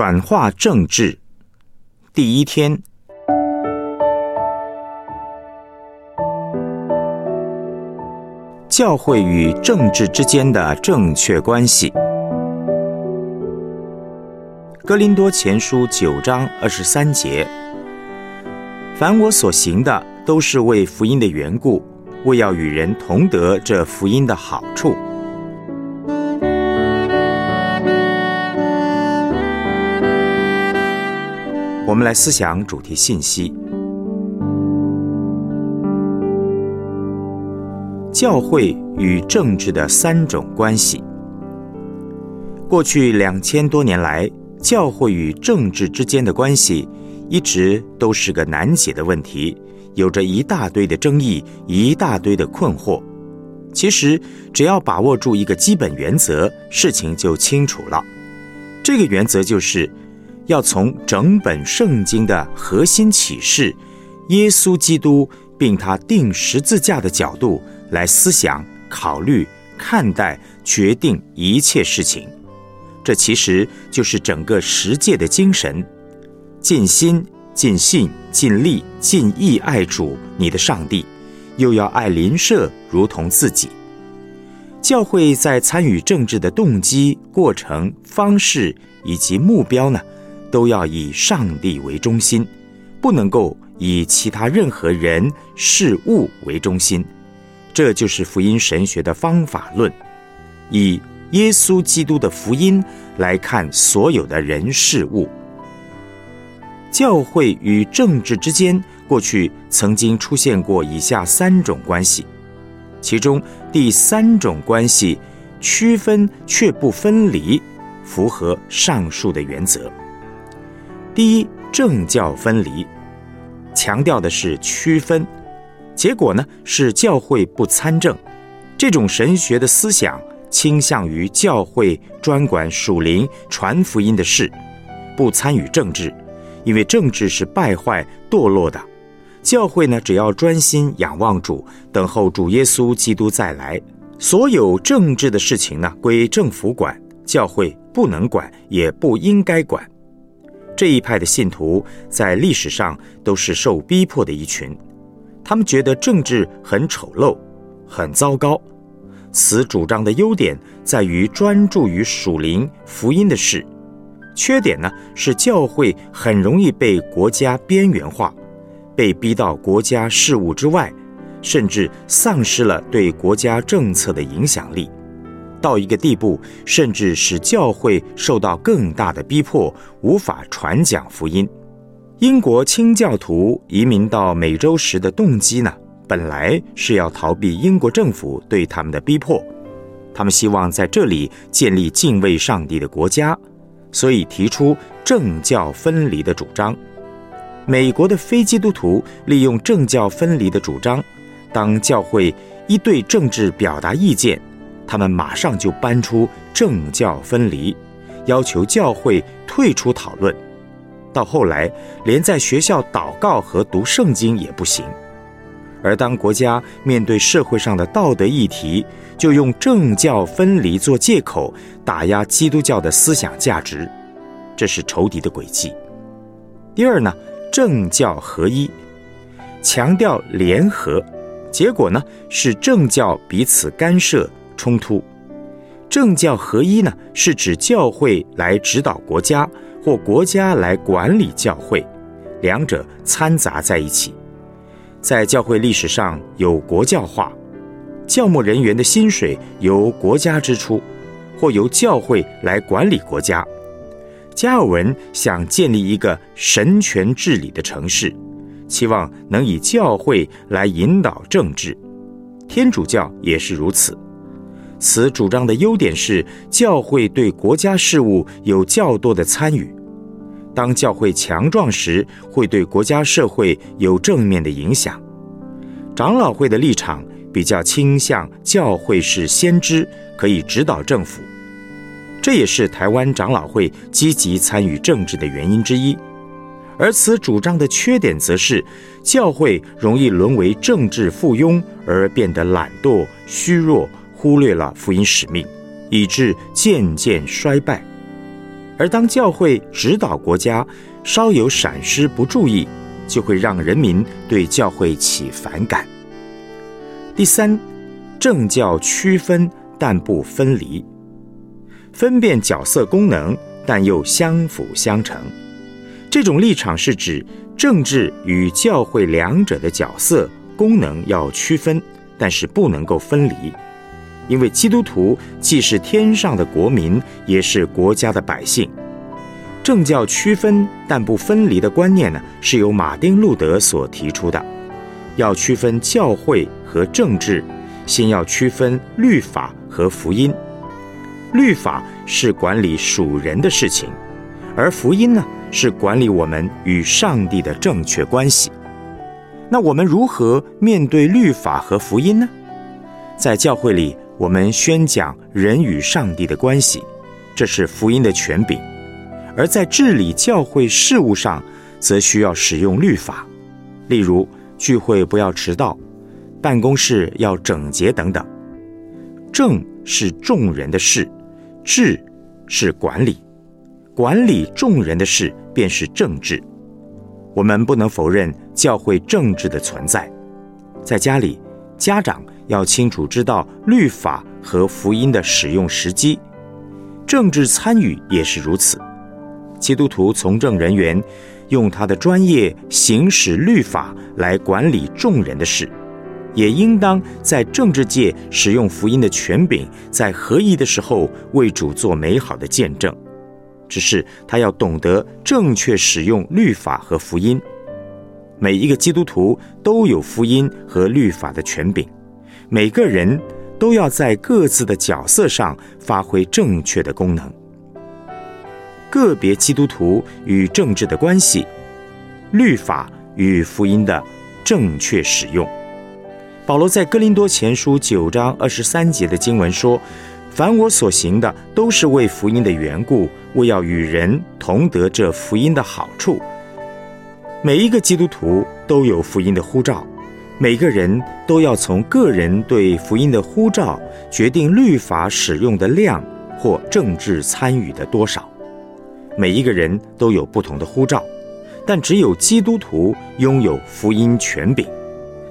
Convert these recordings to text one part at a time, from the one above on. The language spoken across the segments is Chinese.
转化政治，第一天，教会与政治之间的正确关系。哥林多前书九章二十三节：凡我所行的，都是为福音的缘故，为要与人同得这福音的好处。我们来思想主题信息：教会与政治的三种关系。过去两千多年来，教会与政治之间的关系一直都是个难解的问题，有着一大堆的争议，一大堆的困惑。其实，只要把握住一个基本原则，事情就清楚了。这个原则就是。要从整本圣经的核心启示——耶稣基督，并他定十字架的角度来思想、考虑、看待、决定一切事情。这其实就是整个十诫的精神：尽心、尽性、尽力、尽意爱主你的上帝，又要爱邻舍如同自己。教会在参与政治的动机、过程、方式以及目标呢？都要以上帝为中心，不能够以其他任何人事物为中心。这就是福音神学的方法论，以耶稣基督的福音来看所有的人事物。教会与政治之间，过去曾经出现过以下三种关系，其中第三种关系区分却不分离，符合上述的原则。第一，政教分离，强调的是区分，结果呢是教会不参政。这种神学的思想倾向于教会专管属灵传福音的事，不参与政治，因为政治是败坏堕落的。教会呢只要专心仰望主，等候主耶稣基督再来。所有政治的事情呢归政府管，教会不能管，也不应该管。这一派的信徒在历史上都是受逼迫的一群，他们觉得政治很丑陋、很糟糕。此主张的优点在于专注于属灵福音的事，缺点呢是教会很容易被国家边缘化，被逼到国家事务之外，甚至丧失了对国家政策的影响力。到一个地步，甚至使教会受到更大的逼迫，无法传讲福音。英国清教徒移民到美洲时的动机呢，本来是要逃避英国政府对他们的逼迫，他们希望在这里建立敬畏上帝的国家，所以提出政教分离的主张。美国的非基督徒利用政教分离的主张，当教会一对政治表达意见。他们马上就搬出政教分离，要求教会退出讨论。到后来，连在学校祷告和读圣经也不行。而当国家面对社会上的道德议题，就用政教分离做借口，打压基督教的思想价值，这是仇敌的诡计。第二呢，政教合一，强调联合，结果呢是政教彼此干涉。冲突，政教合一呢，是指教会来指导国家，或国家来管理教会，两者掺杂在一起。在教会历史上有国教化，教牧人员的薪水由国家支出，或由教会来管理国家。加尔文想建立一个神权治理的城市，期望能以教会来引导政治。天主教也是如此。此主张的优点是，教会对国家事务有较多的参与。当教会强壮时，会对国家社会有正面的影响。长老会的立场比较倾向教会是先知，可以指导政府。这也是台湾长老会积极参与政治的原因之一。而此主张的缺点，则是教会容易沦为政治附庸，而变得懒惰、虚弱。忽略了福音使命，以致渐渐衰败。而当教会指导国家稍有闪失、不注意，就会让人民对教会起反感。第三，政教区分但不分离，分辨角色功能，但又相辅相成。这种立场是指政治与教会两者的角色功能要区分，但是不能够分离。因为基督徒既是天上的国民，也是国家的百姓。政教区分但不分离的观念呢，是由马丁·路德所提出的。要区分教会和政治，先要区分律法和福音。律法是管理属人的事情，而福音呢，是管理我们与上帝的正确关系。那我们如何面对律法和福音呢？在教会里。我们宣讲人与上帝的关系，这是福音的权柄；而在治理教会事务上，则需要使用律法，例如聚会不要迟到，办公室要整洁等等。政是众人的事，治是管理，管理众人的事便是政治。我们不能否认教会政治的存在，在家里，家长。要清楚知道律法和福音的使用时机，政治参与也是如此。基督徒从政人员用他的专业行使律法来管理众人的事，也应当在政治界使用福音的权柄，在合一的时候为主做美好的见证。只是他要懂得正确使用律法和福音。每一个基督徒都有福音和律法的权柄。每个人都要在各自的角色上发挥正确的功能。个别基督徒与政治的关系，律法与福音的正确使用。保罗在哥林多前书九章二十三节的经文说：“凡我所行的，都是为福音的缘故，为要与人同得这福音的好处。”每一个基督徒都有福音的呼召。每个人都要从个人对福音的呼召决定律法使用的量或政治参与的多少。每一个人都有不同的呼召，但只有基督徒拥有福音权柄，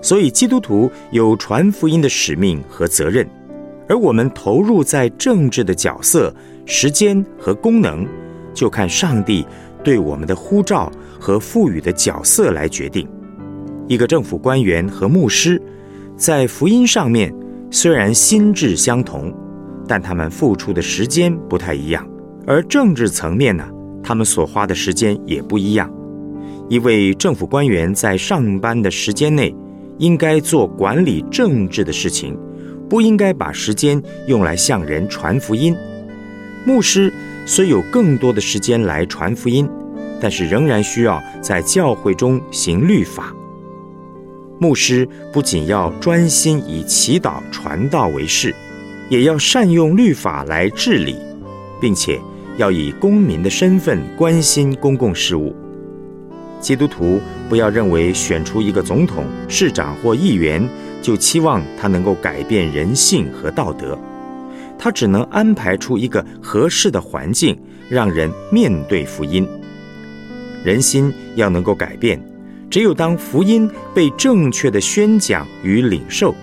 所以基督徒有传福音的使命和责任。而我们投入在政治的角色、时间和功能，就看上帝对我们的呼召和赋予的角色来决定。一个政府官员和牧师，在福音上面虽然心智相同，但他们付出的时间不太一样；而政治层面呢，他们所花的时间也不一样。一位政府官员在上班的时间内，应该做管理政治的事情，不应该把时间用来向人传福音。牧师虽有更多的时间来传福音，但是仍然需要在教会中行律法。牧师不仅要专心以祈祷传道为事，也要善用律法来治理，并且要以公民的身份关心公共事务。基督徒不要认为选出一个总统、市长或议员，就期望他能够改变人性和道德，他只能安排出一个合适的环境，让人面对福音。人心要能够改变。只有当福音被正确的宣讲与领受，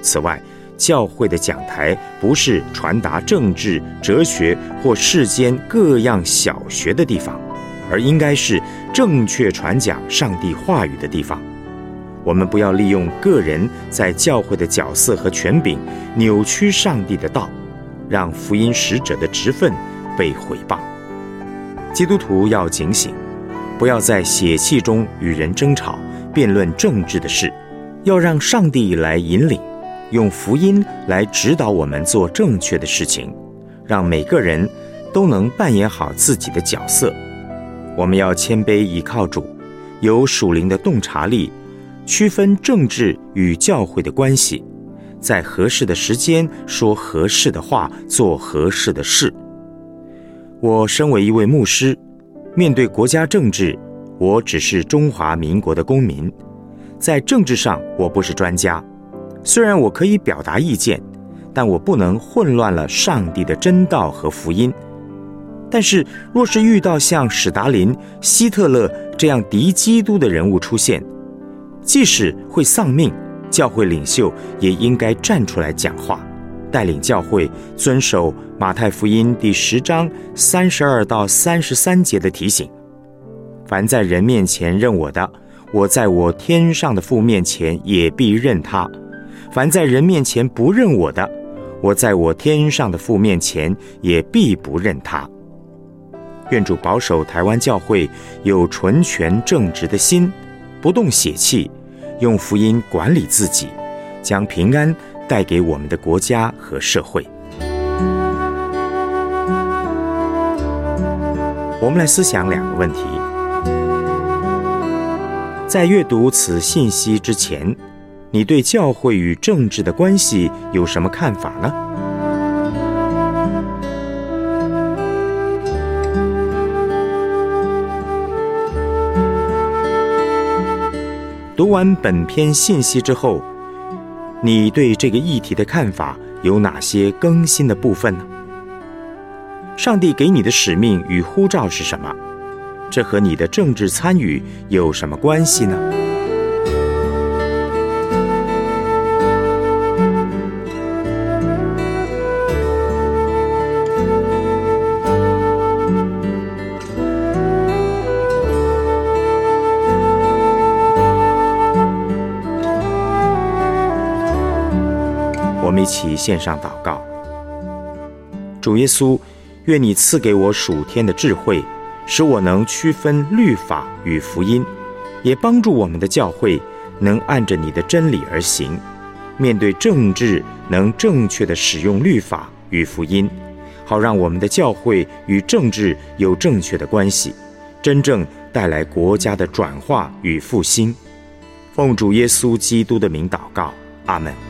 此外，教会的讲台不是传达政治、哲学或世间各样小学的地方，而应该是正确传讲上帝话语的地方。我们不要利用个人在教会的角色和权柄，扭曲上帝的道，让福音使者的职分被毁谤。基督徒要警醒。不要在血气中与人争吵、辩论政治的事，要让上帝来引领，用福音来指导我们做正确的事情，让每个人都能扮演好自己的角色。我们要谦卑倚靠主，有属灵的洞察力，区分政治与教会的关系，在合适的时间说合适的话，做合适的事。我身为一位牧师。面对国家政治，我只是中华民国的公民，在政治上我不是专家。虽然我可以表达意见，但我不能混乱了上帝的真道和福音。但是，若是遇到像史达林、希特勒这样敌基督的人物出现，即使会丧命，教会领袖也应该站出来讲话，带领教会遵守马太福音第十章三十二到三十三节的提醒：凡在人面前认我的，我在我天上的父面前也必认他；凡在人面前不认我的，我在我天上的父面前也必不认他。愿主保守台湾教会有纯全正直的心，不动血气。用福音管理自己，将平安带给我们的国家和社会。我们来思想两个问题：在阅读此信息之前，你对教会与政治的关系有什么看法呢？读完本篇信息之后，你对这个议题的看法有哪些更新的部分呢？上帝给你的使命与呼召是什么？这和你的政治参与有什么关系呢？献上祷告，主耶稣，愿你赐给我属天的智慧，使我能区分律法与福音，也帮助我们的教会能按着你的真理而行，面对政治能正确的使用律法与福音，好让我们的教会与政治有正确的关系，真正带来国家的转化与复兴。奉主耶稣基督的名祷告，阿门。